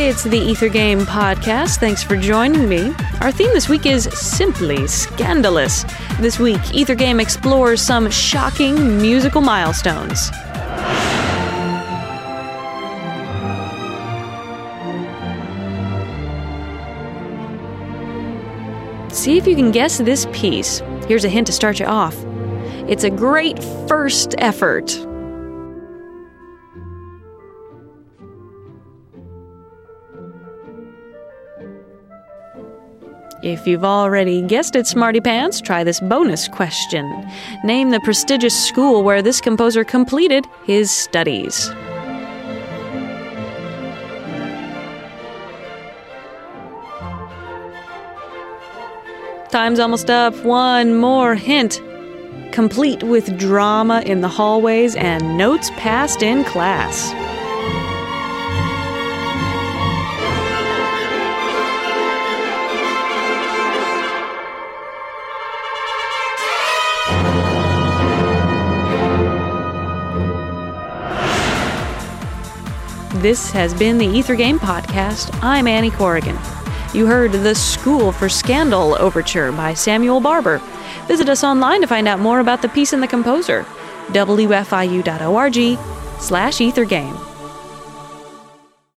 It's the Ether Game Podcast. Thanks for joining me. Our theme this week is simply scandalous. This week, Ether Game explores some shocking musical milestones. See if you can guess this piece. Here's a hint to start you off. It's a great first effort. If you've already guessed it, Smarty Pants, try this bonus question. Name the prestigious school where this composer completed his studies. Time's almost up. One more hint. Complete with drama in the hallways and notes passed in class. This has been the Ether Game Podcast. I'm Annie Corrigan. You heard The School for Scandal Overture by Samuel Barber. Visit us online to find out more about the piece and the composer. wfiu.org slash ethergame.